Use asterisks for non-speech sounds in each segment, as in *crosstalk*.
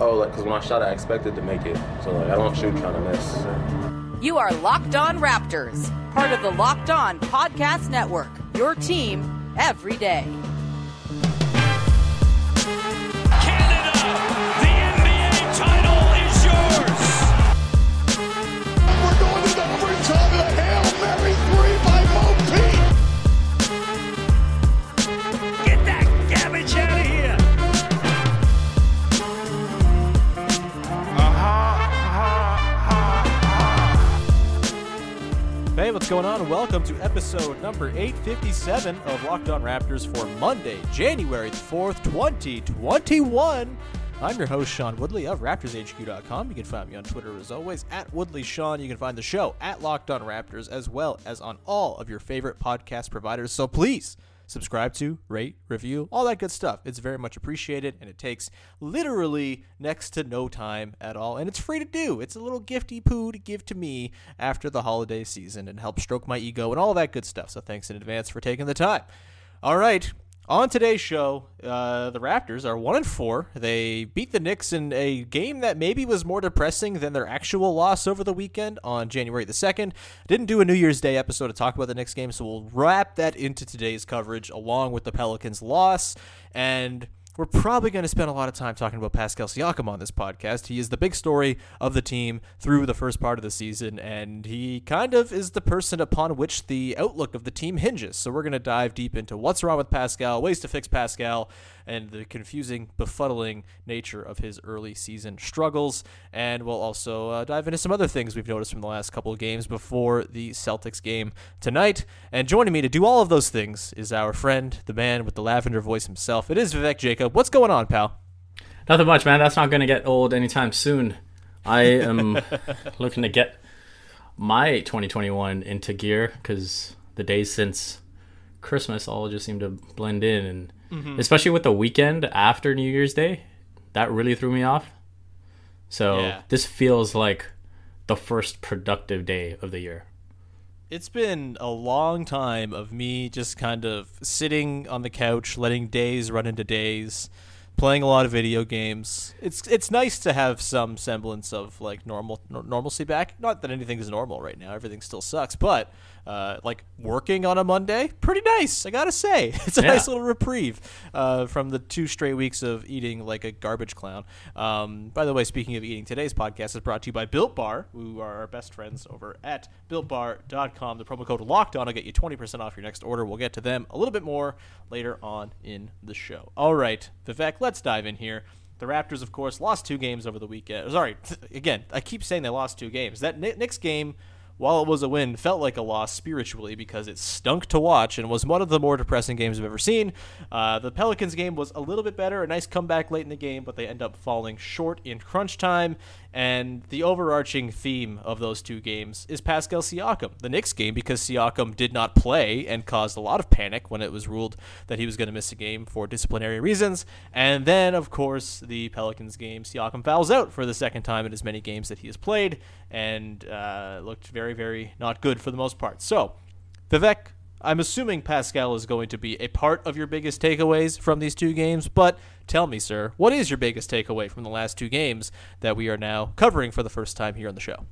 Oh, like because when I shot, I expected to make it, so like I don't shoot trying to miss. You are Locked On Raptors, part of the Locked On Podcast Network. Your team every day. Hey, what's going on? Welcome to episode number 857 of Locked On Raptors for Monday, January the 4th, 2021. I'm your host, Sean Woodley of RaptorsHQ.com. You can find me on Twitter as always, at WoodleySean. You can find the show at Locked On Raptors as well as on all of your favorite podcast providers. So please subscribe to, rate, review, all that good stuff. It's very much appreciated and it takes literally next to no time at all. And it's free to do. It's a little gifty poo to give to me after the holiday season and help stroke my ego and all that good stuff. So thanks in advance for taking the time. All right. On today's show, uh, the Raptors are one and four. They beat the Knicks in a game that maybe was more depressing than their actual loss over the weekend on January the second. Didn't do a New Year's Day episode to talk about the Knicks game, so we'll wrap that into today's coverage along with the Pelicans' loss and. We're probably going to spend a lot of time talking about Pascal Siakam on this podcast. He is the big story of the team through the first part of the season, and he kind of is the person upon which the outlook of the team hinges. So we're going to dive deep into what's wrong with Pascal, ways to fix Pascal, and the confusing, befuddling nature of his early season struggles. And we'll also uh, dive into some other things we've noticed from the last couple of games before the Celtics game tonight. And joining me to do all of those things is our friend, the man with the lavender voice himself. It is Vivek Jacob. What's going on, pal? Nothing much, man. That's not going to get old anytime soon. I am *laughs* looking to get my 2021 into gear because the days since Christmas all just seem to blend in, and Mm-hmm. especially with the weekend after New Year's Day, that really threw me off. So Yeah. this feels like the first productive day of the year. It's been a long time of me just kind of sitting on the couch, letting days run into days, playing a lot of video games. It's it's nice to have some semblance of like normal nor- normalcy back. Not that anything is normal right now; everything still sucks. But uh, like working on a Monday, pretty nice. I gotta say, *laughs* it's a Yeah. nice little reprieve uh, from the two straight weeks of eating like a garbage clown. Um, by the way, speaking of eating, today's podcast is brought to you by Built Bar, who are our best friends over at BuiltBar.com. The promo code Locked On will get you 20% off your next order. We'll get to them a little bit more later on in the show. All right, Vivek, let's dive in here. The Raptors, of course, lost two games over the weekend. Sorry, *laughs* again, I keep saying they lost two games. That Kni- Knicks game while it was a win, felt like a loss spiritually because it stunk to watch and was one of the more depressing games I've ever seen. Uh, the Pelicans game was a little bit better, a nice comeback late in the game, but they end up falling short in crunch time. And the overarching theme of those two games is Pascal Siakam. The Knicks game, because Siakam did not play and caused a lot of panic when it was ruled that he was going to miss a game for disciplinary reasons. And then, of course, the Pelicans game, Siakam fouls out for the second time in as many games that he has played and uh, looked very, very very not good for the most part. So, Vivek, I'm assuming Pascal is going to be a part of your biggest takeaways from these two games, but tell me, sir, what is your biggest takeaway from the last two games that we are now covering for the first time here on the show?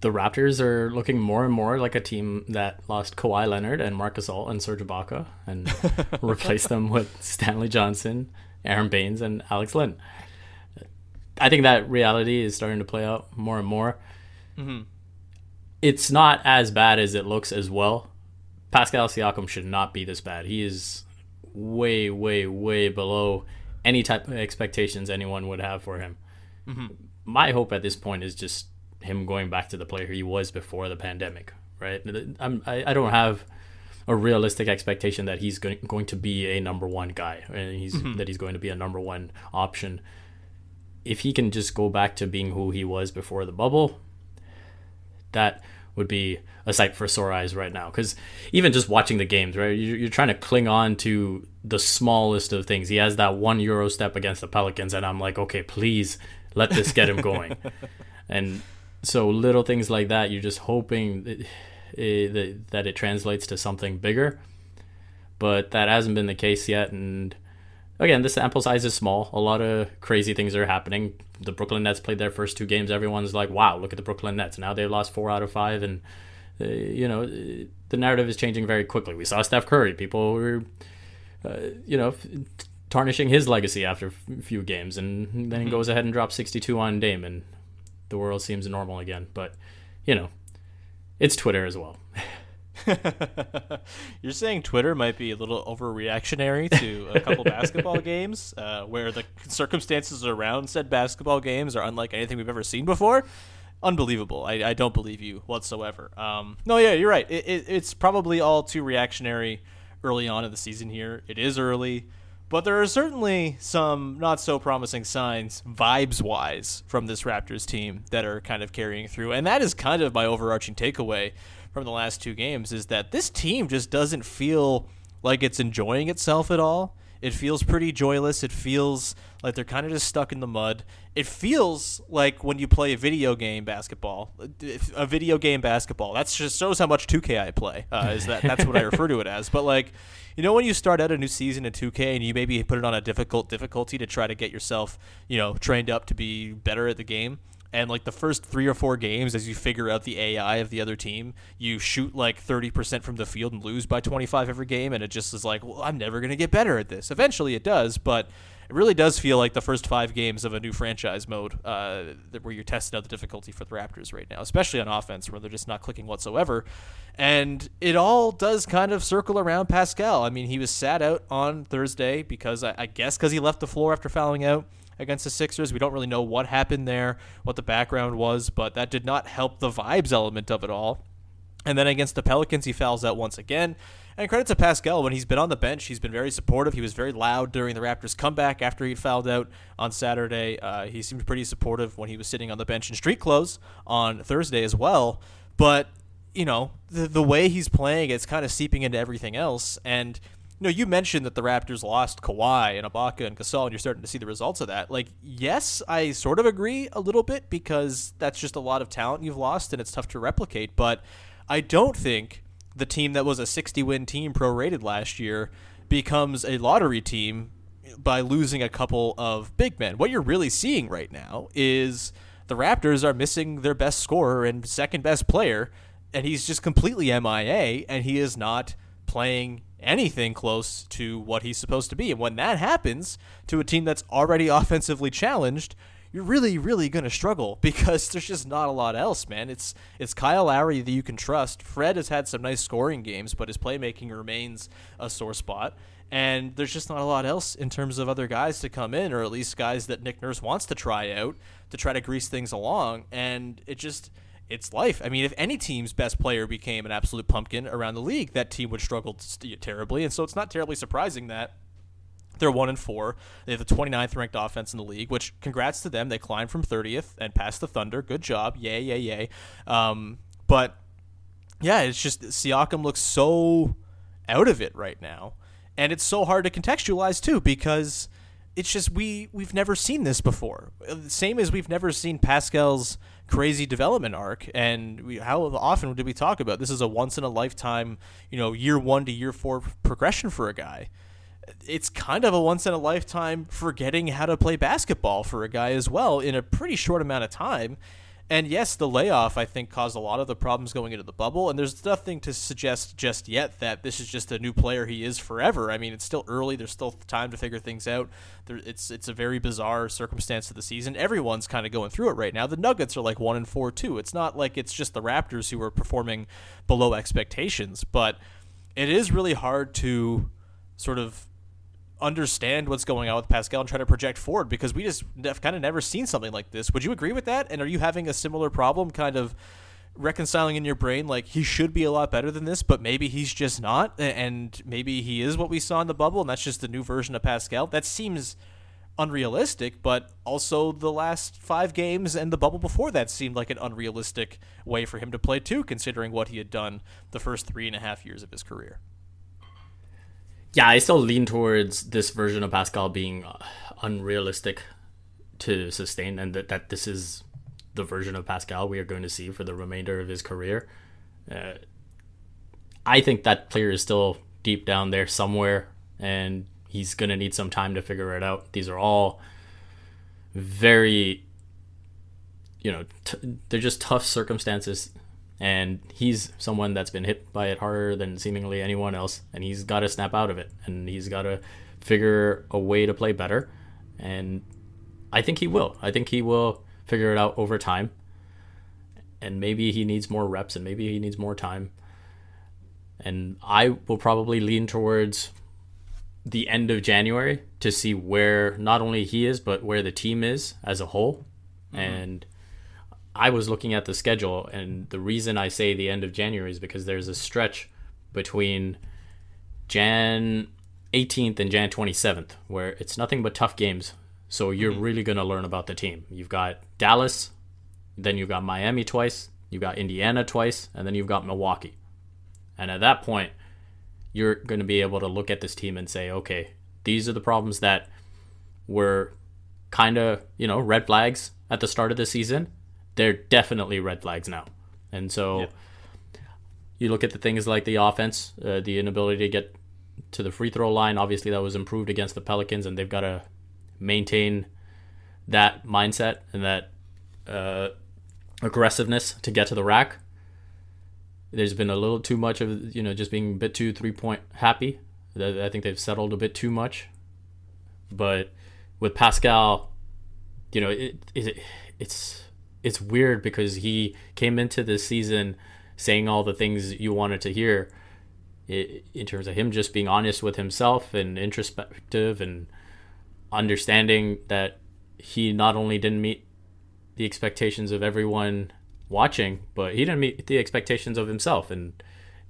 The Raptors are looking more and more like a team that lost Kawhi Leonard and Marcus Gasol and Serge Ibaka and *laughs* replaced them with Stanley Johnson, Aron Baynes, and Alex Len. I think that reality is starting to play out more and more. Mm-hmm. It's not as bad as it looks as well. Pascal Siakam should not be this bad. He is way, way, way below any type of expectations anyone would have for him. Mm-hmm. My hope at this point is just him going back to the player he was before the pandemic, right? I'm, I, I don't have a realistic expectation that he's going, going to be a number one guy and he's mm-hmm. that he's going to be a number one option. if he can just go back to being who he was before the bubble, that would be a sight for sore eyes right now. Because even just watching the games, right, you're, you're trying to cling on to the smallest of things. He has that one euro step against the Pelicans, and I'm like, okay, please let this get him going. *laughs* and so little things like that, you're just hoping that eh, it, that it translates to something bigger. But that hasn't been the case yet, and again, the sample size is small. A lot of crazy things are happening. The Brooklyn Nets played their first two games. Everyone's like, "Wow, look at the Brooklyn Nets!" Now they've lost four out of five, and uh, you know the narrative is changing very quickly. We saw Steph Curry. People were, uh, you know, tarnishing his legacy after a few games, and then he goes ahead and drops 62 on Dame, and the world seems normal again. But you know, it's Twitter as well. *laughs* You're saying Twitter might be a little overreactionary to a couple *laughs* basketball games, uh, where the circumstances around said basketball games are unlike anything we've ever seen before. Unbelievable. I, I don't believe you whatsoever. Um, no, yeah, you're right. It, it, it's probably all too reactionary early on in the season here. It is early, but there are certainly some not so promising signs, vibes wise, from this Raptors team that are kind of carrying through. And that is kind of my overarching takeaway from the last two games is that this team just doesn't feel like it's enjoying itself at all. It feels pretty joyless. It feels like they're kind of just stuck in the mud. It feels like when you play a video game basketball, a video game basketball. That's just shows how much 2K I play. Uh, is that that's what I *laughs* refer to it as. But like, you know, when you start out a new season in 2K and you maybe put it on a difficult difficulty to try to get yourself, you know, trained up to be better at the game and like the first three or four games as you figure out the ai of the other team you shoot like 30% from the field and lose by 25 every game and it just is like well i'm never going to get better at this. Eventually it does but it really does feel like the first five games of a new franchise mode uh, where you're testing out the difficulty for the raptors right now especially on offense where they're just not clicking whatsoever. And it all does kind of circle around pascal. I mean he was sat out on thursday because i, I guess because he left the floor after fouling out against the Sixers. We don't really know what happened there, what the background was, but that did not help the vibes element of it all. And then against the Pelicans, he fouls out once again. And credit to Pascal, when he's been on the bench, he's been very supportive. He was very loud during the Raptors' comeback after he'd fouled out on Saturday. Uh, he seemed pretty supportive when he was sitting on the bench in street clothes on Thursday as well. But, you know, the, the way he's playing, it's kind of seeping into everything else. And you know, you mentioned that the Raptors lost Kawhi and Ibaka and Gasol, and you're starting to see the results of that. Like, yes, I sort of agree a little bit because that's just a lot of talent you've lost, and it's tough to replicate. But I don't think the team that was a 60 win team prorated last year becomes a lottery team by losing a couple of big men. What you're really seeing right now is the Raptors are missing their best scorer and second best player, and he's just completely MIA, and he is not playing anything close to what he's supposed to be. And when that happens to a team that's already *laughs* offensively challenged, you're really, really going to struggle *laughs* because there's just not a lot else, man. It's it's Kyle Lowry that you can trust. Fred has had some nice scoring games, but his playmaking remains a sore spot. And there's just not a lot else in terms of other guys to come in, or at least guys that Nick Nurse wants to try out to try to grease things along. And it just it's life. I mean, if any team's best player became an absolute pumpkin around the league, that team would struggle terribly. And so it's not terribly surprising that they're one and four. They have the 29th ranked offense in the league, which congrats to them. They climbed from 30th and passed the Thunder. Good job. Yay, yay, yay. Um, but yeah, it's just Siakam looks so out of it right now. And it's so hard to contextualize too because it's just we we've never seen this before. Uh, same as we've never seen Pascal's crazy development arc. And we, how often did we talk about this is a once in a lifetime, you know, year one to year four progression for a guy? It's kind of a once in a lifetime forgetting how to play basketball for a guy as well in a pretty short amount of time. And yes, the layoff I think caused a lot of the problems going into the bubble. And there's nothing to suggest just yet that this is just a new player he is forever. I mean, it's still early. There's still time to figure things out. There, it's it's a very bizarre circumstance of the season. Everyone's kind of going through it right now. The Nuggets are like one and four too. It's not like it's just the Raptors who are performing below expectations, but it is really hard to sort of understand what's going on with Pascal and try to project forward because we just have kind of never seen something like this. Would you agree with that? And are you having a similar problem kind of reconciling in your brain like he should be a lot better than this, but maybe he's just not and maybe he is what we saw in the bubble and that's just the new version of Pascal? That seems unrealistic, but also the last five games and the bubble before that seemed like an unrealistic way for him to play too, considering what he had done the first three and a half years of his career. Yeah, I still lean towards this version of Pascal being uh, unrealistic to sustain, and that, that this is the version of Pascal we are going to see for the remainder of his career. Uh, I think that player is still deep down there somewhere, and he's going to need some time to figure it out. These are all very, you know, t- they're just tough circumstances. And he's someone that's been hit by it harder than seemingly anyone else, and he's got to snap out of it, and he's got to figure a way to play better. And I think he will. I think he will figure it out over time. And maybe he needs more reps, and maybe he needs more time. And I will probably lean towards the end of January to see where not only he is, but where the team is as a whole. Mm-hmm. And I was looking at the schedule, and the reason I say the end of January is because there's a stretch between Jan 18th and Jan 27th where it's nothing but tough games. So you're mm-hmm. really going to learn about the team. You've got Dallas, then you've got Miami twice, you've got Indiana twice, and then you've got Milwaukee. And at that point, you're going to be able to look at this team and say, okay, these are the problems that were kind of, you know, red flags at the start of the season. They're definitely red flags now. And so you look at the things like the offense, uh, the inability to get to the free throw line. Obviously, that was improved against the Pelicans, and they've got to maintain that mindset and that uh, aggressiveness to get to the rack there's been a little too much of you know just being a bit too three point happy. I think they've settled a bit too much. But with Pascal, you know, it, it it's it's weird because he came into this season saying all the things you wanted to hear in terms of him just being honest with himself and introspective and understanding that he not only didn't meet the expectations of everyone watching, but he didn't meet the expectations of himself, and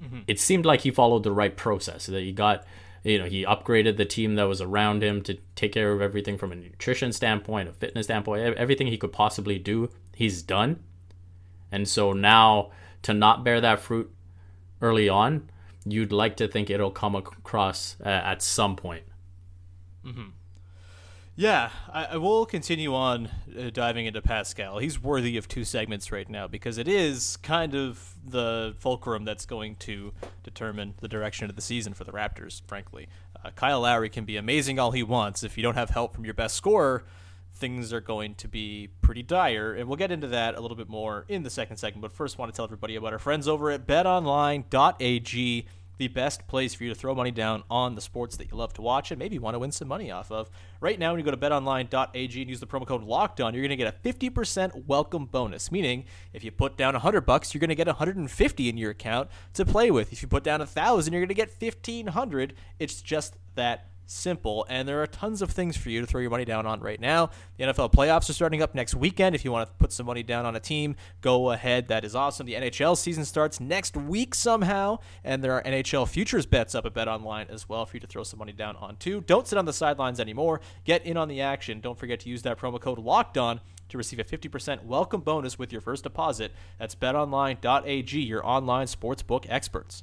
mm-hmm. it seemed like he followed the right process. That he got, you know, he upgraded the team that was around him to take care of everything from a nutrition standpoint, a fitness standpoint, everything he could possibly do, he's done. And so now to not bear that fruit early on, you'd like to think it'll come across uh, at some point. Mm-hmm. Yeah, I, I, will continue on uh, diving into Pascal. He's worthy of two segments right now because it is kind of the fulcrum that's going to determine the direction of the season for the Raptors, frankly. Uh, Kyle Lowry can be amazing all he wants. If you don't have help from your best scorer, things are going to be pretty dire. And we'll get into that a little bit more in the second segment. But first, I want to tell everybody about our friends over at betonline.ag the best place for you to throw money down on the sports that you love to watch and maybe want to win some money off of. Right now, when you go to betonline.ag and use the promo code Locked On, you're going to get a 50% welcome bonus. Meaning, if you put down 100 bucks, you're going to get 150 in your account to play with. If you put down a thousand, you're going to get 1500. It's just that simple. And there are tons of things for you to throw your money down on right now. The NFL playoffs are starting up next weekend. If you want to put some money down on a team, go ahead. That is awesome. The NHL season starts next week somehow. And there are NHL futures bets up at Bet Online as well for you to throw some money down on too. Don't sit on the sidelines anymore. Get in on the action. Don't forget to use that promo code LOCKED ON to receive a 50% welcome bonus with your first deposit. That's betonline.ag, your online sportsbook experts.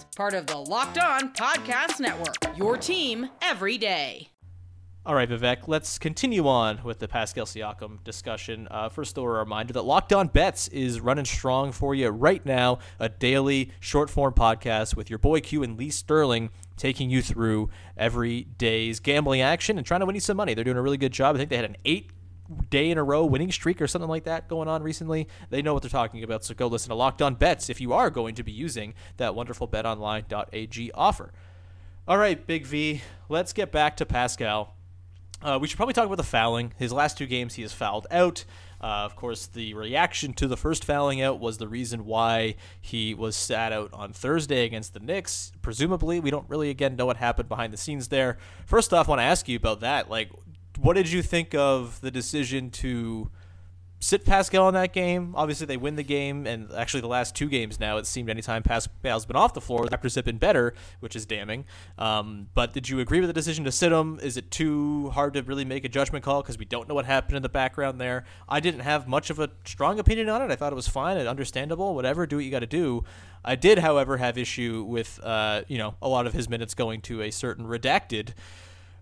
part of the Locked On Podcast Network. Your team every day. All right, Vivek, let's continue on with the Pascal Siakam discussion. Uh, first, a reminder that Locked On Bets is running strong for you right now, a daily short form podcast with your boy Q and Lee Sterling taking you through every day's gambling action and trying to win you some money. They're doing a really good job. I think they had an eight day in a row winning streak or something like that going on recently. They know what they're talking about. So go listen to Locked On Bets if you are going to be using that wonderful betonline.ag offer. All right, Big V, let's get back to Pascal. Uh, we should probably talk about the fouling. His last two games, he has fouled out. Uh, of course, the reaction to the first fouling out was the reason why he was sat out on Thursday against the Knicks. Presumably, we don't really again know what happened behind the scenes there. First off, I want to ask you about that. Like, what did you think of the decision to? sit Pascal in that game. Obviously, they win the game, and actually, the last two games now, it seemed anytime Pascal's been off the floor, the Raptors have been better, which is damning. Um, but did you agree with the decision to sit him? Is it too hard to really make a judgment call because we don't know what happened in the background there? I didn't have much of a strong opinion on it. I thought it was fine and understandable. Whatever, do what you got to do. I did, however, have issue with uh, you know a lot of his minutes going to a certain redacted.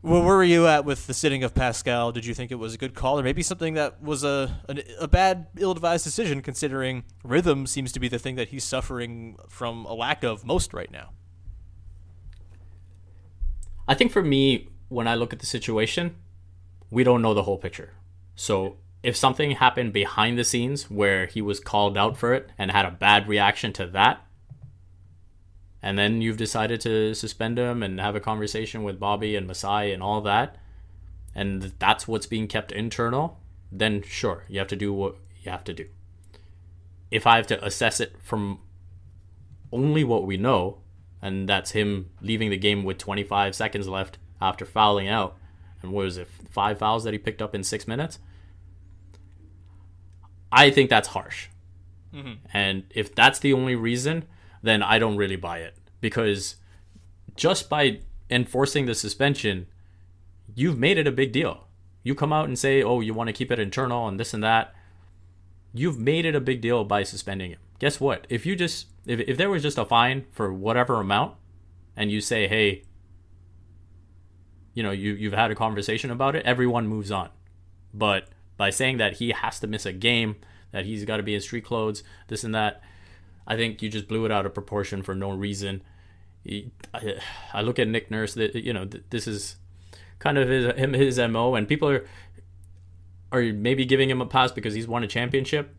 Well, where were you at with the sitting of Pascal? Did you think it was a good call, or maybe something that was a a, a bad, ill-advised decision, considering rhythm seems to be the thing that he's suffering from a lack of most right now? I think for me, when I look at the situation, we don't know the whole picture. So if something happened behind the scenes where he was called out for it and had a bad reaction to that, and then you've decided to suspend him and have a conversation with Bobby and Masai and all that, and that's what's being kept internal, then sure, you have to do what you have to do. If I have to assess it from only what we know, and that's him leaving the game with 25 seconds left after fouling out, and what was it, five fouls that he picked up in six minutes? I think that's harsh. Mm-hmm. And if that's the only reason, then I don't really buy it because just by enforcing the suspension, you've made it a big deal. You come out and say, "Oh, you want to keep it internal and this and that." You've made it a big deal by suspending him. Guess what? If you just if if there was just a fine for whatever amount and you say, "Hey, you know, you you've had a conversation about it," everyone moves on. But by saying that he has to miss a game, that he's got to be in street clothes, this and that, I think you just blew it out of proportion for no reason. I, look at Nick Nurse. That you know, this is kind of his him his mo, and people are are maybe giving him a pass because he's won a championship,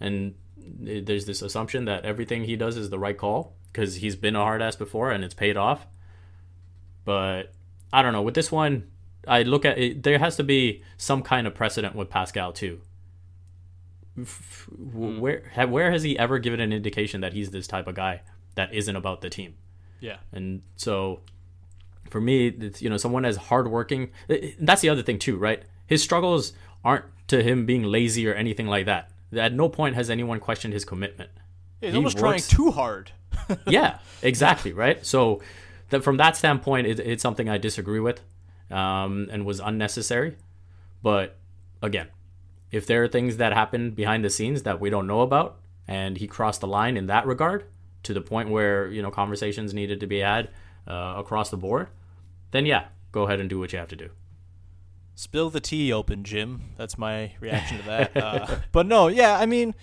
and there's this assumption that everything he does is the right call because he's been a hard ass before and it's paid off. But I don't know with this one. I look at it, there has to be some kind of precedent with Pascal too where where has he ever given an indication that he's this type of guy that isn't about the team? Yeah. And so for me, it's, you know, someone as hardworking. That's the other thing too, right? His struggles aren't to him being lazy or anything like that. At no point has anyone questioned his commitment. he's he almost works, trying too hard. *laughs* yeah, exactly, right? So that from that standpoint, it, it's something I disagree with, um, and was unnecessary. But again, if there are things that happen behind the scenes that we don't know about, and he crossed the line in that regard to the point where you know conversations needed to be had uh, across the board, then yeah, go ahead and do what you have to do. Spill the tea open, Jim. That's my reaction to that. *laughs* Uh, but no, yeah, I mean,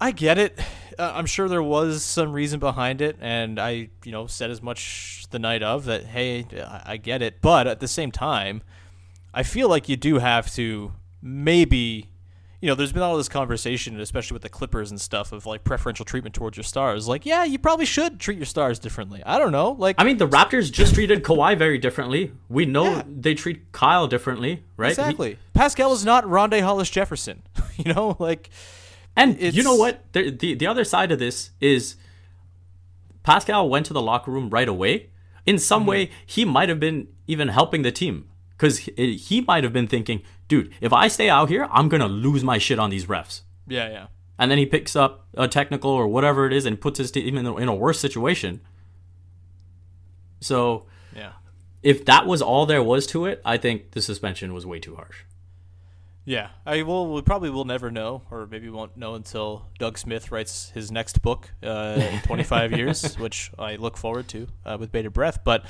I get it. Uh, I'm sure there was some reason behind it, and I, you know, said as much the night of that. Hey, I get it, but at the same time, I feel like you do have to maybe you know, there's been all this conversation, especially with the Clippers and stuff, of like preferential treatment towards your stars. Like, yeah, you probably should treat your stars differently. I don't know. Like, I mean, the Raptors just treated Kawhi very differently. We know yeah. they treat Kyle differently, right? Exactly. He, Pascal is not Rondae Hollis Jefferson. *laughs* you know, like, and you know what? The, the the other side of this is Pascal went to the locker room right away. In some mm-hmm. way, he might have been even helping the team because he, he might have been thinking, dude, if I stay out here, I'm gonna lose my shit on these refs. Yeah, yeah. And then he picks up a technical or whatever it is and puts his team in, in a worse situation. So, yeah. If that was all there was to it, I think the suspension was way too harsh. Yeah, I will. We probably will never know, or maybe won't know until Doug Smith writes his next book uh, in *laughs* 25 years, which I look forward to uh, with bated breath. But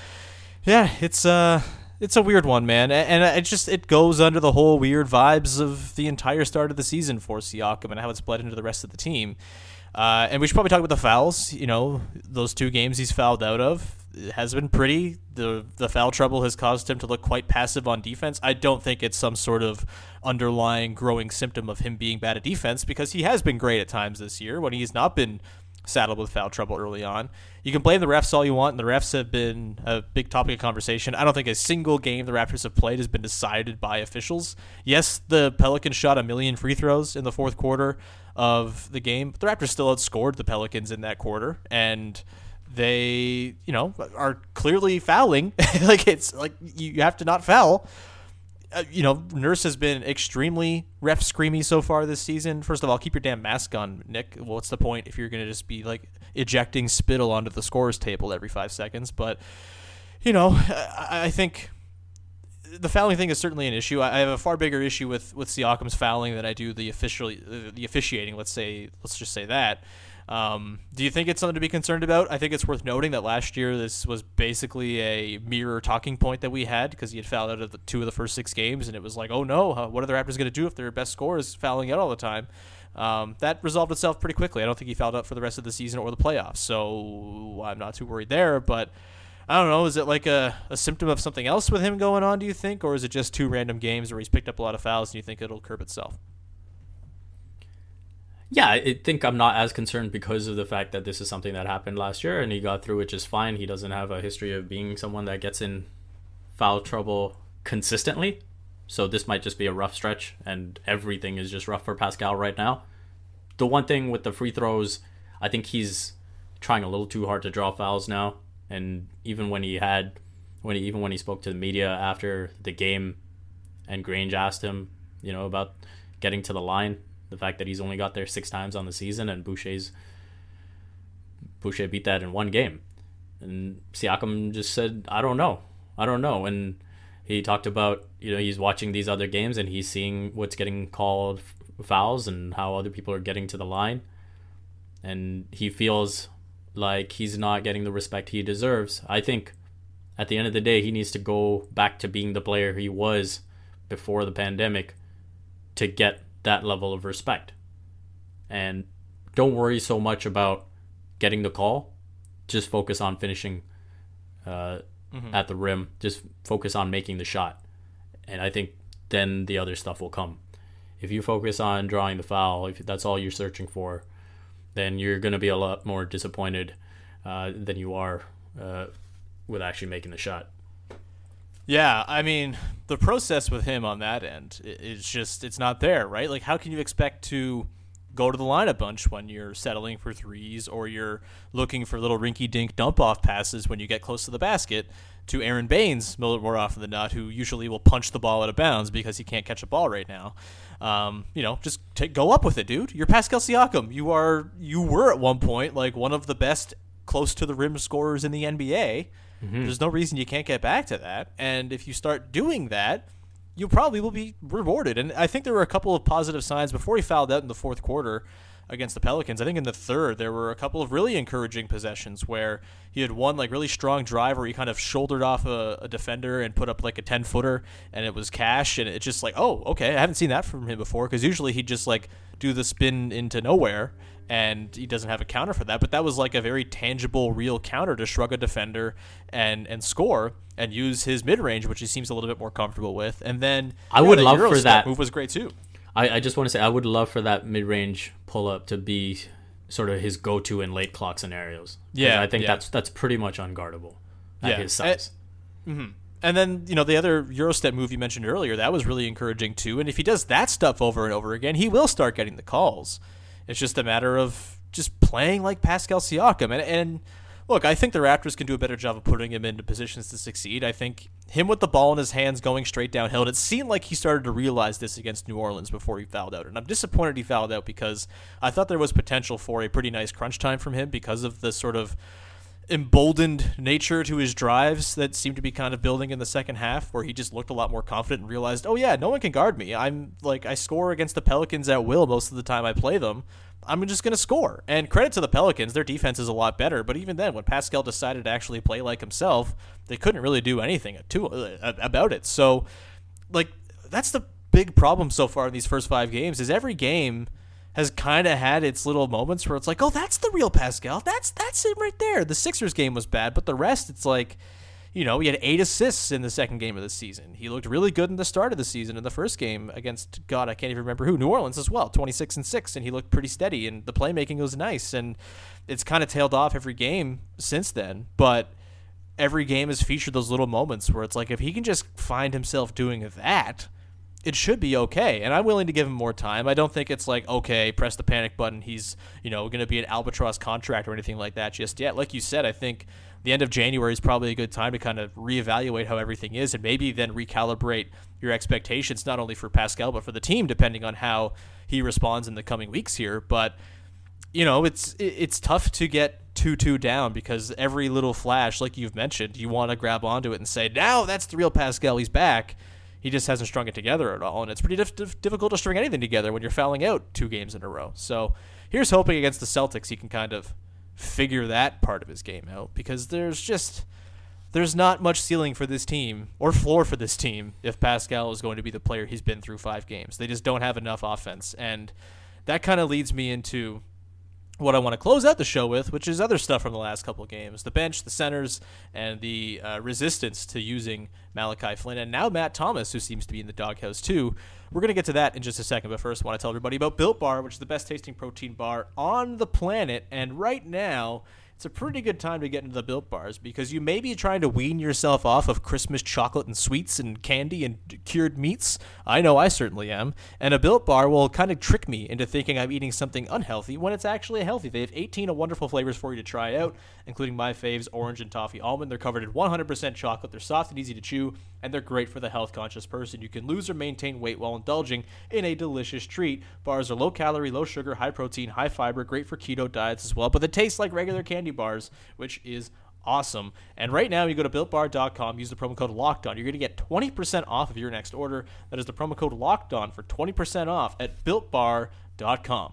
yeah, it's uh, it's a weird one, man, and it just it goes under the whole weird vibes of the entire start of the season for Siakam and how it's bled into the rest of the team. Uh, and we should probably talk about the fouls. You know, those two games he's fouled out of has been pretty. the The foul trouble has caused him to look quite passive on defense. I don't think it's some sort of underlying growing symptom of him being bad at defense because he has been great at times this year when he's not been saddled with foul trouble early on. You can blame the refs all you want, and the refs have been a big topic of conversation. I don't think a single game the Raptors have played has been decided by officials. Yes, the Pelicans shot a million free throws in the fourth quarter of the game, but the Raptors still outscored the Pelicans in that quarter, and they, you know, are clearly fouling. *laughs* like it's like you have to not foul. Uh, you know, Nurse has been extremely ref screamy so far this season. First of all, keep your damn mask on, Nick. What's the point if you're going to just be like ejecting spittle onto the scores table every five seconds? But, you know, I, I think the fouling thing is certainly an issue. I have a far bigger issue with with Siakam's fouling than I do the official the officiating. Let's say let's just say that. Um, do you think it's something to be concerned about? I think it's worth noting that last year this was basically a mirror talking point that we had because he had fouled out of the two of the first six games, and it was like, oh no, what are the Raptors going to do if their best scorer is fouling out all the time? Um, that resolved itself pretty quickly. I don't think he fouled out for the rest of the season or the playoffs, so I'm not too worried there. But I don't know. Is it like a, a symptom of something else with him going on? Do you think, or is it just two random games where he's picked up a lot of fouls and you think it'll curb itself? Yeah, I think I'm not as concerned because of the fact that this is something that happened last year and he got through it just fine. He doesn't have a history of being someone that gets in foul trouble consistently. So this might just be a rough stretch and everything is just rough for Pascal right now. The one thing with the free throws, I think he's trying a little too hard to draw fouls now. And even when he had when he, even when he spoke to the media after the game and Grange asked him, you know, about getting to the line, the fact that he's only got there six times on the season and Boucher's Boucher beat that in one game. And Siakam just said, I don't know. I don't know. And he talked about, you know, he's watching these other games and he's seeing what's getting called fouls and how other people are getting to the line. And he feels like he's not getting the respect he deserves. I think at the end of the day, he needs to go back to being the player he was before the pandemic to get that level of respect. And don't worry so much about getting the call. Just focus on finishing uh, mm-hmm. at the rim. Just focus on making the shot. And I think then the other stuff will come. If you focus on drawing the foul, if that's all you're searching for, then you're going to be a lot more disappointed uh, than you are uh, with actually making the shot. Yeah, I mean, the process with him on that end is just it's not there, right? Like how can you expect to go to the line a bunch when you're settling for threes or you're looking for little rinky dink dump off passes when you get close to the basket to Aron Baynes more often than not, who usually will punch the ball out of bounds because he can't catch a ball right now. Um, you know, just take, go up with it, dude. You're Pascal Siakam. You are you were at one point like one of the best close to the rim scorers in the NBA. Mm-hmm. There's no reason you can't get back to that. And if you start doing that, you probably will be rewarded. And I think there were a couple of positive signs before he fouled out in the fourth quarter against the Pelicans. I think in the third there were a couple of really encouraging possessions where he had one like really strong drive where he kind of shouldered off a, a defender and put up like a ten footer, and it was cash, and it's just like oh okay I haven't seen that from him before because usually he'd just like do the spin into nowhere and he doesn't have a counter for that. But that was like a very tangible, real counter to shrug a defender and and score and use his mid range, which he seems a little bit more comfortable with. And then I would love for that move was great too. I, I just want to say I would love for that mid range pull up to be sort of his go to in late clock scenarios. Yeah, I think yeah. that's that's pretty much unguardable at yeah. his size. mm-hmm. And then, you know, the other Eurostep move you mentioned earlier, that was really encouraging too. And if he does that stuff over and over again, he will start getting the calls. It's just a matter of just playing like Pascal Siakam. And, and look, I think the Raptors can do a better job of putting him into positions to succeed. I think him with the ball in his hands going straight downhill, and it seemed like he started to realize this against New Orleans before he fouled out. And I'm disappointed he fouled out because I thought there was potential for a pretty nice crunch time from him because of the sort of emboldened nature to his drives that seemed to be kind of building in the second half where he just looked a lot more confident and realized, "Oh yeah, no one can guard me. I'm like I score against the Pelicans at will most of the time I play them. I'm just going to score." And credit to the Pelicans, their defense is a lot better, but even then when Pascal decided to actually play like himself, they couldn't really do anything to, uh, about it. So like that's the big problem so far in these first 5 games is every game has kind of had its little moments where it's like, oh, that's the real Pascal. That's that's it right there. The Sixers game was bad, but the rest, it's like, you know, he had eight assists in the second game of the season. He looked really good in the start of the season in the first game against God, I can't even remember who, New Orleans as well, 26 and 6 and he looked pretty steady and the playmaking was nice and it's kind of tailed off every game since then, but every game has featured those little moments where it's like if he can just find himself doing that, it should be okay. And I'm willing to give him more time. I don't think it's like, okay, press the panic button. He's, you know, going to be an albatross contract or anything like that just yet. Like you said, I think the end of January is probably a good time to kind of reevaluate how everything is and maybe then recalibrate your expectations, not only for Pascal, but for the team, depending on how he responds in the coming weeks here. But, you know, it's it's tough to get 2 2 down because every little flash, like you've mentioned, you want to grab onto it and say, now that's the real Pascal. He's back he just hasn't strung it together at all. And it's pretty dif- difficult to string anything together when you're fouling out two games in a row. So here's hoping against the Celtics he can kind of figure that part of his game out because there's just there's not much ceiling for this team or floor for this team if Pascal is going to be the player he's been through five games. They just don't have enough offense. And that kind of leads me into what I want to close out the show with, which is other stuff from the last couple games the bench, the centers, and the uh, resistance to using Malachi Flynn, and now Matt Thomas, who seems to be in the doghouse too. We're going to get to that in just a second, but first, I want to tell everybody about Built Bar, which is the best tasting protein bar on the planet. And right now, it's a pretty good time to get into the Built Bars because you may be trying to wean yourself off of Christmas chocolate and sweets and candy and cured meats. I know I certainly am. And a Built Bar will kind of trick me into thinking I'm eating something unhealthy when it's actually healthy. They have 18 wonderful flavors for you to try out, including my faves, orange and toffee almond. They're covered in 100% chocolate. They're soft and easy to chew, and they're great for the health conscious person. You can lose or maintain weight while indulging in a delicious treat. Bars are low calorie, low sugar, high protein, high fiber, great for keto diets as well, but they taste like regular candy bars, which is awesome. And right now, you go to builtbar.com, use the promo code Locked On. You're going to get 20% off of your next order. That is the promo code Locked On for 20% off at builtbar.com.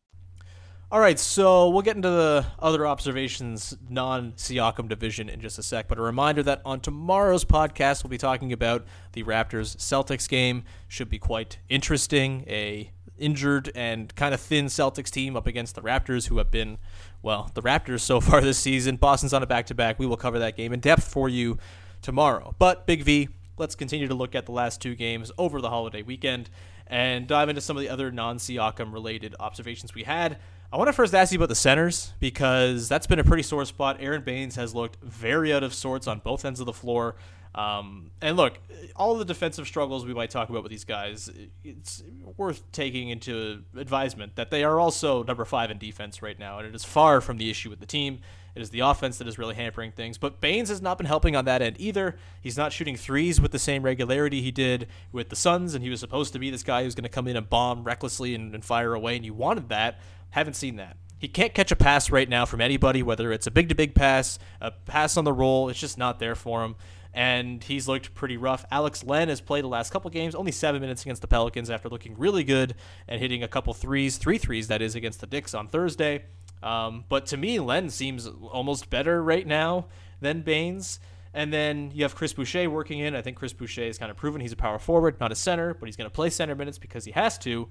All right, so we'll get into the other observations, non Siakam division, in just a sec. But a reminder that on tomorrow's podcast, we'll be talking about the Raptors Celtics game. Should be quite interesting. A injured and kind of thin Celtics team up against the Raptors, who have been, well, the Raptors so *laughs* far this season. Boston's on a back to back. We will cover that game in depth for you tomorrow. But Big V, let's continue to look at the last two games over the holiday weekend and dive into some of the other non Siakam related observations we had. I want to first ask you about the centers because that's been a pretty sore spot. Aron Baynes has looked very out of sorts on both ends of the floor. Um, and look, all the defensive struggles we might talk about with these guys, it's worth taking into advisement that they are also number five in defense right now, and it is far from the issue with the team. It is the offense that is really hampering things. But Baynes has not been helping on that end either. He's not shooting threes with the same regularity he did with the Suns, and he was supposed to be this guy who's going to come in and bomb recklessly and, and fire away, and you wanted that. Haven't seen that. He can't catch a pass right now from anybody, whether it's a big to big pass, a pass on the roll. It's just not there for him. And he's looked pretty rough. Alex Len has played the last couple games, only seven minutes against the Pelicans after looking really good and hitting a couple threes, three threes, that is, against the Knicks on Thursday. Um, but to me, Len seems almost better right now than Baynes. And then you have Chris Boucher working in. I think Chris Boucher has kind of proven he's a power forward, not a center, but he's going to play center minutes because he has to.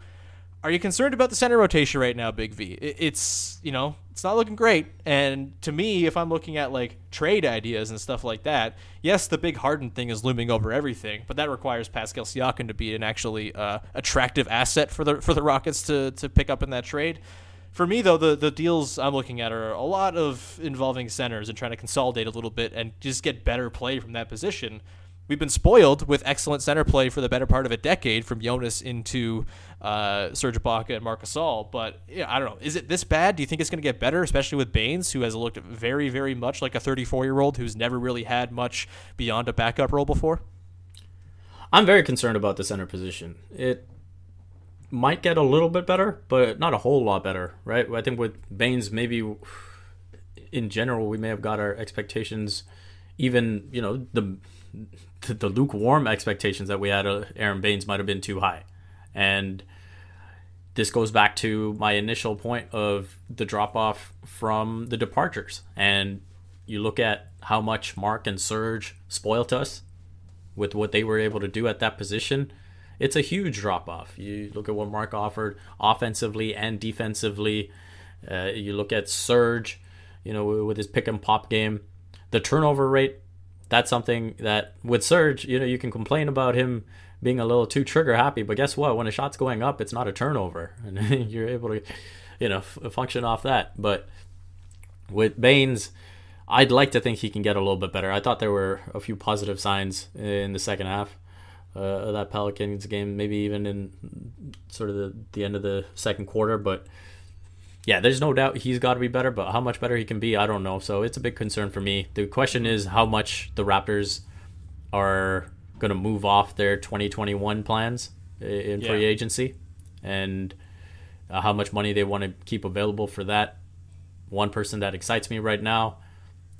Are you concerned about the center rotation right now, Big V? It's you know it's not looking great. And to me, if I'm looking at like trade ideas and stuff like that, yes, the big Harden thing is looming over everything, but that requires Pascal Siakam to be an actually uh, attractive asset for the for the Rockets to to pick up in that trade. For me, though, the, the deals I'm looking at are a lot of involving centers and trying to consolidate a little bit and just get better play from that position we've been spoiled with excellent center play for the better part of a decade from Jonas into uh, Serge Ibaka and Marc Gasol. But yeah, I don't know. Is it this bad? Do you think it's going to get better, especially with Baynes, who has looked very, very much like a 34 year old who's never really had much beyond a backup role before? I'm very concerned about the center position. It might get a little bit better, but not a whole lot better, right? I think with Baynes, maybe in general, we may have got our expectations even you know the the lukewarm expectations that we had of Aron Baynes might have been too high, and this goes back to my initial point of the drop off from the departures. And you look at how much Marc and Serge spoilt us with what they were able to do at that position. It's a huge drop off. You look at what Marc offered offensively and defensively. Uh, you look at Serge, you know, with his pick and pop game. The turnover rate, that's something that with Serge, you know, you can complain about him being a little too trigger happy. But guess what? When a shot's going up, it's not a turnover, *laughs* and *laughs* you're able to, you know, f- function off that. But with Baynes, I'd like to think he can get a little bit better. I thought there were a few positive signs in the second half uh, of that Pelicans game, maybe even in sort of the, the end of the second quarter. But yeah, there's no doubt he's got to be better, but how much better he can be, I don't know. So it's a big concern for me. The question is how much the Raptors are going to move off their 2021 plans in free agency and uh, how much money they want to keep available for that. One person that excites me right now,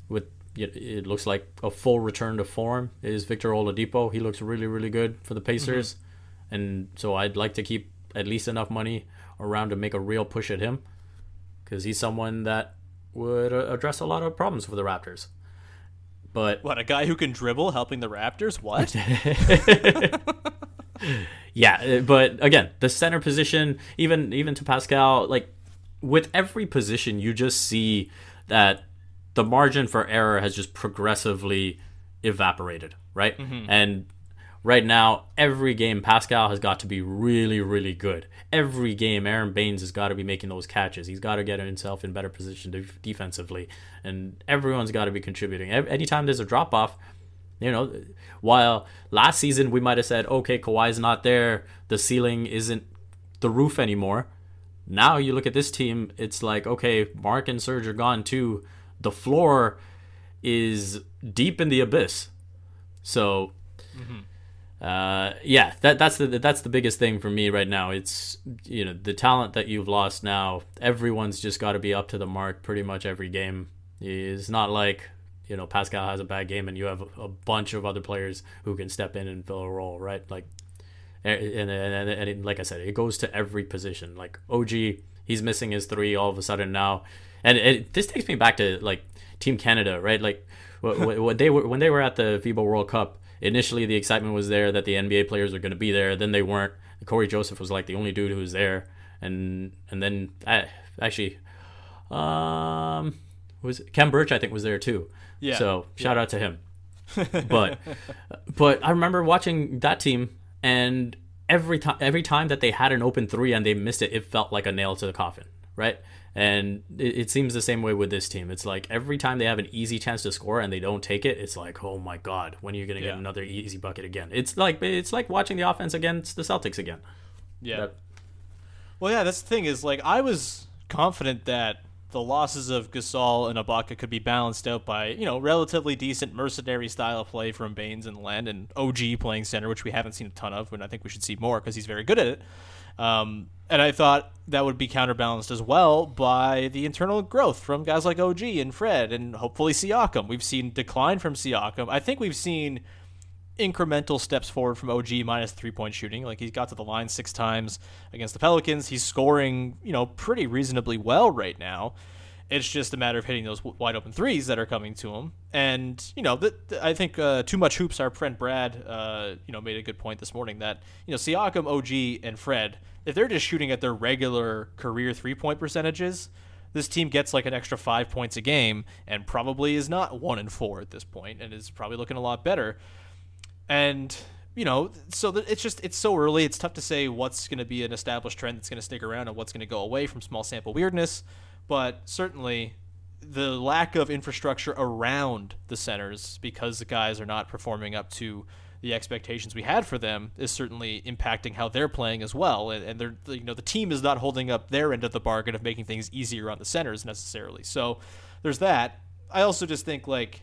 with it, it looks like a full return to form, is Victor Oladipo. He looks really, really good for the Pacers, and so I'd like to keep at least enough money around to make a real push at him, because he's someone that would uh, address a lot of problems for the Raptors. But What a guy who can dribble helping the Raptors? What? *laughs* *laughs* Yeah, uh, but again, the center position, even even to Pascal, like with every position, you just see that the margin for error has just progressively evaporated, right? And right now, every game Pascal has got to be really, really good. Every game, Aron Baynes has got to be making those catches. He's got to get himself in better position def- defensively, and everyone's got to be contributing. Anytime there's a drop off, you know, while last season we might have said, okay, Kawhi's not there, the ceiling isn't the roof anymore. Now you look at this team, it's like, okay, Marc and Serge are gone too. The floor is deep in the abyss. So, mm-hmm. Uh, yeah, that that's the that's the biggest thing for me right now. It's you know the talent that you've lost now. Everyone's just got to be up to the mark pretty much every game. It's not like you know Pascal has a bad game and you have a, bunch of other players who can step in and fill a role, right? Like, and and, and, and it- like I said, it goes to every position. Like OG, he's missing his three all of a sudden now, and it, this takes me back to like Team Canada, right? Like wh- wh- *laughs* when they were when they were at the FIBA World Cup. Initially, the excitement was there that the NBA players are going to be there. Then they weren't. Cory Joseph was like the only dude who was there, and and then uh, actually, um, was? Khem Birch I think was there too. Yeah. So shout out to him. *laughs* but but I remember watching that team and every time every time that they had an open three and they missed it, it felt like a nail to the coffin, right? And it, it seems the same way with this team. It's like every time they have an easy chance to score and they don't take it, it's like, oh my god, when are you gonna get another easy bucket again? It's like it's like watching the offense against the Celtics again. Yeah. That- Well, yeah, that's the thing is like I was confident that the losses of Gasol and Ibaka could be balanced out by you know relatively decent mercenary style of play from Baynes and Len and OG playing center, which we haven't seen a ton of, and I think we should see more because he's very good at it. Um, and I thought that would be counterbalanced as well by the internal growth from guys like OG and Fred and hopefully Siakam. We've seen decline from Siakam. I think we've seen incremental steps forward from OG minus three point shooting. Like he's got to the line six times against the Pelicans. He's scoring, you know, pretty reasonably well right now. It's just a matter of hitting those wide open threes that are coming to him. And you know, I think uh, too much hoops. Our friend Brad, uh, you know, made a good point this morning that you know Siakam, OG, and Fred, if they're just shooting at their regular career three point percentages, this team gets like an extra five points a game and probably is not one and four at this point and is probably looking a lot better and you know so it's just it's so early it's tough to say what's going to be an established trend that's going to stick around and what's going to go away from small sample weirdness but certainly the lack of infrastructure around the centers because the guys are not performing up to the expectations we had for them is certainly impacting how they're playing as well. And, and they're you know the team is not holding up their end of the bargain of making things easier on the centers necessarily. So there's that. I also just think like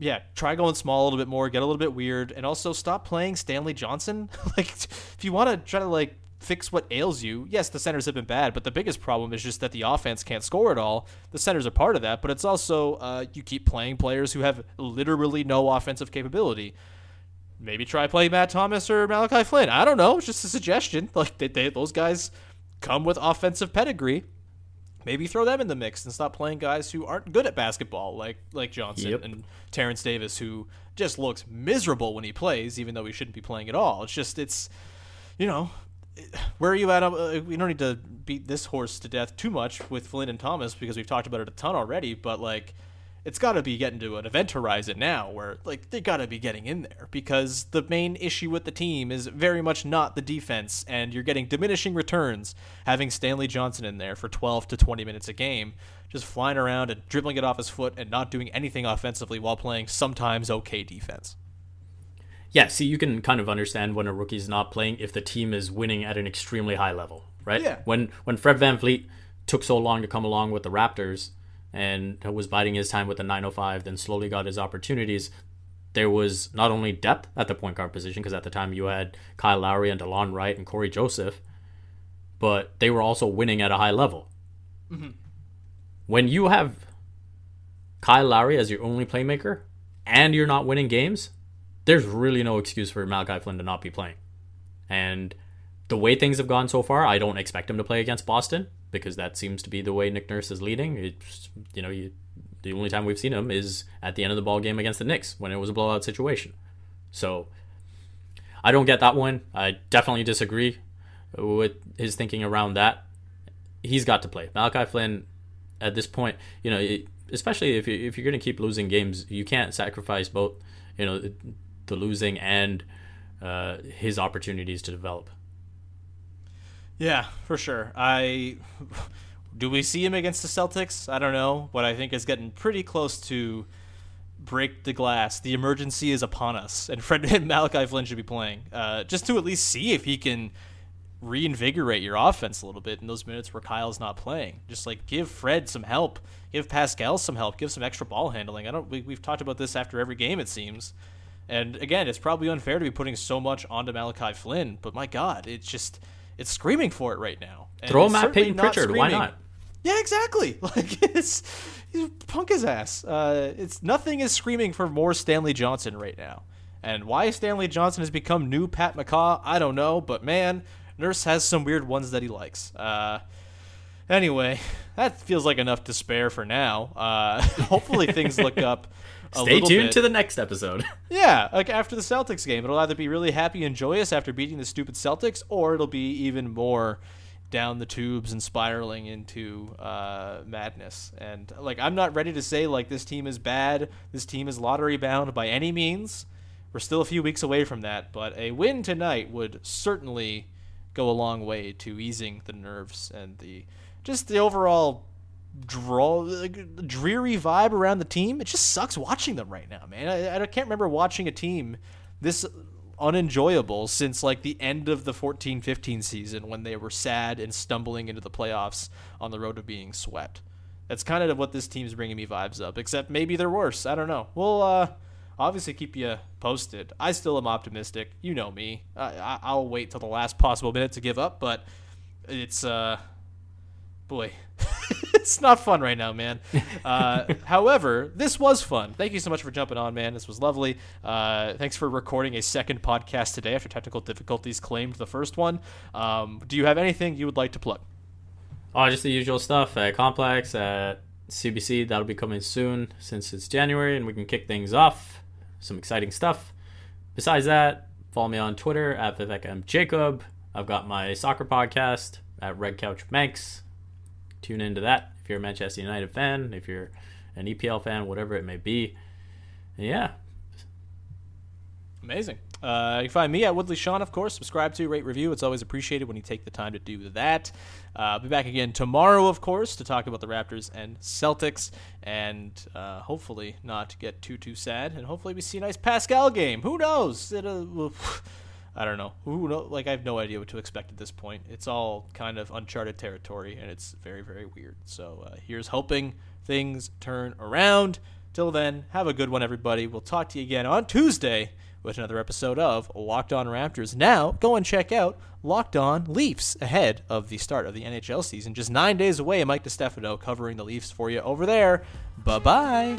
yeah, try going small a little bit more, get a little bit weird, and also stop playing Stanley Johnson. *laughs* like, if you want to try to like fix what ails you. Yes, the centers have been bad, but the biggest problem is just that the offense can't score at all. The centers are part of that, but it's also uh, you keep playing players who have literally no offensive capability. Maybe try playing Matt Thomas or Malachi Flynn. I don't know. It's just a suggestion. *laughs* Like they, they, those guys come with offensive pedigree. Maybe throw them in the mix and stop playing guys who aren't good at basketball, like like Johnson Yep. and Terrence Davis, who just looks miserable when he plays, even though he shouldn't be playing at all. It's just it's you know, where are you at? Uh, we don't need to beat this horse to death too much with Flynn and Thomas because we've talked about it a ton already. But like, it's got to be getting to an event horizon now where like they got to be getting in there because the main issue with the team is very much not the defense, and you're getting diminishing returns having Stanley Johnson in there for 12 to 20 minutes a game. Just flying around and dribbling it off his foot and not doing anything offensively while playing sometimes okay defense. Yeah, see, you can kind of understand when a rookie's not playing if the team is winning at an extremely high level, right? Yeah. When when Fred VanVleet took so long to come along with the Raptors and was biding his time with the 905, then slowly got his opportunities, there was not only depth at the point guard position, because at the time you had Kyle Lowry and Delon Wright and Cory Joseph, but they were also winning at a high level. Mm-hmm. When you have Kyle Lowry as your only playmaker and you're not winning games, there's really no excuse for Malachi Flynn to not be playing. And the way things have gone so far, I don't expect him to play against Boston because that seems to be the way Nick Nurse is leading. It's you know, you, the only time we've seen him is at the end of the ball game against the Knicks when it was a blowout situation. So I don't get that one. I definitely disagree with his thinking around that. He's got to play. Malachi Flynn at this point, you know, especially if you if you're going to keep losing games, you can't sacrifice both, you know, the, losing and uh, his opportunities to develop. Yeah, for sure. I do we see him against the Celtics? I don't know, but I think it's getting pretty close to break the glass. The emergency is upon us, and *laughs* Fred and Malachi Flynn should be playing, uh, just to at least see if he can reinvigorate your offense a little bit in those minutes where Kyle's not playing. Just like give Fred some help, give Pascal some help, give some extra ball handling. I don't. We, we've talked about this after every game, it seems. And again, it's probably unfair to be putting so much onto Malachi Flynn, but my God, it's just it's screaming for it right now. And Throw it's him at certainly Payton not Pritchard. Why not? Yeah, exactly. *laughs* Like it's he's punk his ass. Uh, it's nothing is screaming for more Stanley Johnson right now. And why Stanley Johnson has become new Pat McCaw, I don't know. But man, Nurse has some weird ones that he likes. Uh, anyway, *laughs* that feels like enough to spare for now. Uh, *laughs* hopefully things look up. Stay tuned bit. to the next episode. *laughs* Yeah, like after the Celtics game, it'll either be really happy and joyous after beating the stupid Celtics, or it'll be even more down the tubes and spiraling into uh, madness. And like, I'm not ready to say like this team is bad, this team is lottery bound by any means. We're still a few weeks away from that, but a win tonight would certainly go a long way to easing the nerves and the just the overall draw like, dreary vibe around the team. It just sucks watching them right now, man. I, I can't remember watching a team this unenjoyable since like the end of the 14-15 season when they were sad and stumbling into the playoffs on the road to being swept. That's kind of what this team's bringing me vibes up, except maybe they're worse. I don't know. We'll uh, obviously keep you posted. I still am optimistic. You know me. I, I, I'll wait till the last possible minute to give up, but it's uh, boy, *laughs* it's not fun right now, man. Uh, *laughs* however, this was fun. Thank you so much for jumping on, man. This was lovely. Uh, thanks for recording a second podcast today after technical difficulties claimed the first one. Um, do you have anything you would like to plug? Oh, just the usual stuff at Complex, at CBC. That'll be coming soon since it's January and we can kick things off. Some exciting stuff. Besides that, follow me on Twitter at Vivek M. Jacob. I've got my soccer podcast at Red Couch Manx. Tune into that if you're a Manchester United fan, if you're an EPL fan, whatever it may be. Yeah, Amazing. Uh, you can find me at Woodley Sean, of course. Subscribe to, rate, review. It's always appreciated when you take the time to do that. Uh, I'll be back again tomorrow, of course, to talk about the Raptors and Celtics, and uh, hopefully not get too too sad. And hopefully we see a nice Pascal game. Who knows? It, well, I don't know. Who know? Like I have no idea what to expect at this point. It's all kind of uncharted territory, and it's very very weird. So uh, here's hoping things turn around. Till then, have a good one, everybody. We'll talk to you again on Tuesday with another episode of Locked On Raptors. Now, go and check out Locked On Leafs ahead of the start of the NHL season. Just nine days away, Mike DeStefano covering the Leafs for you over there. Bye bye.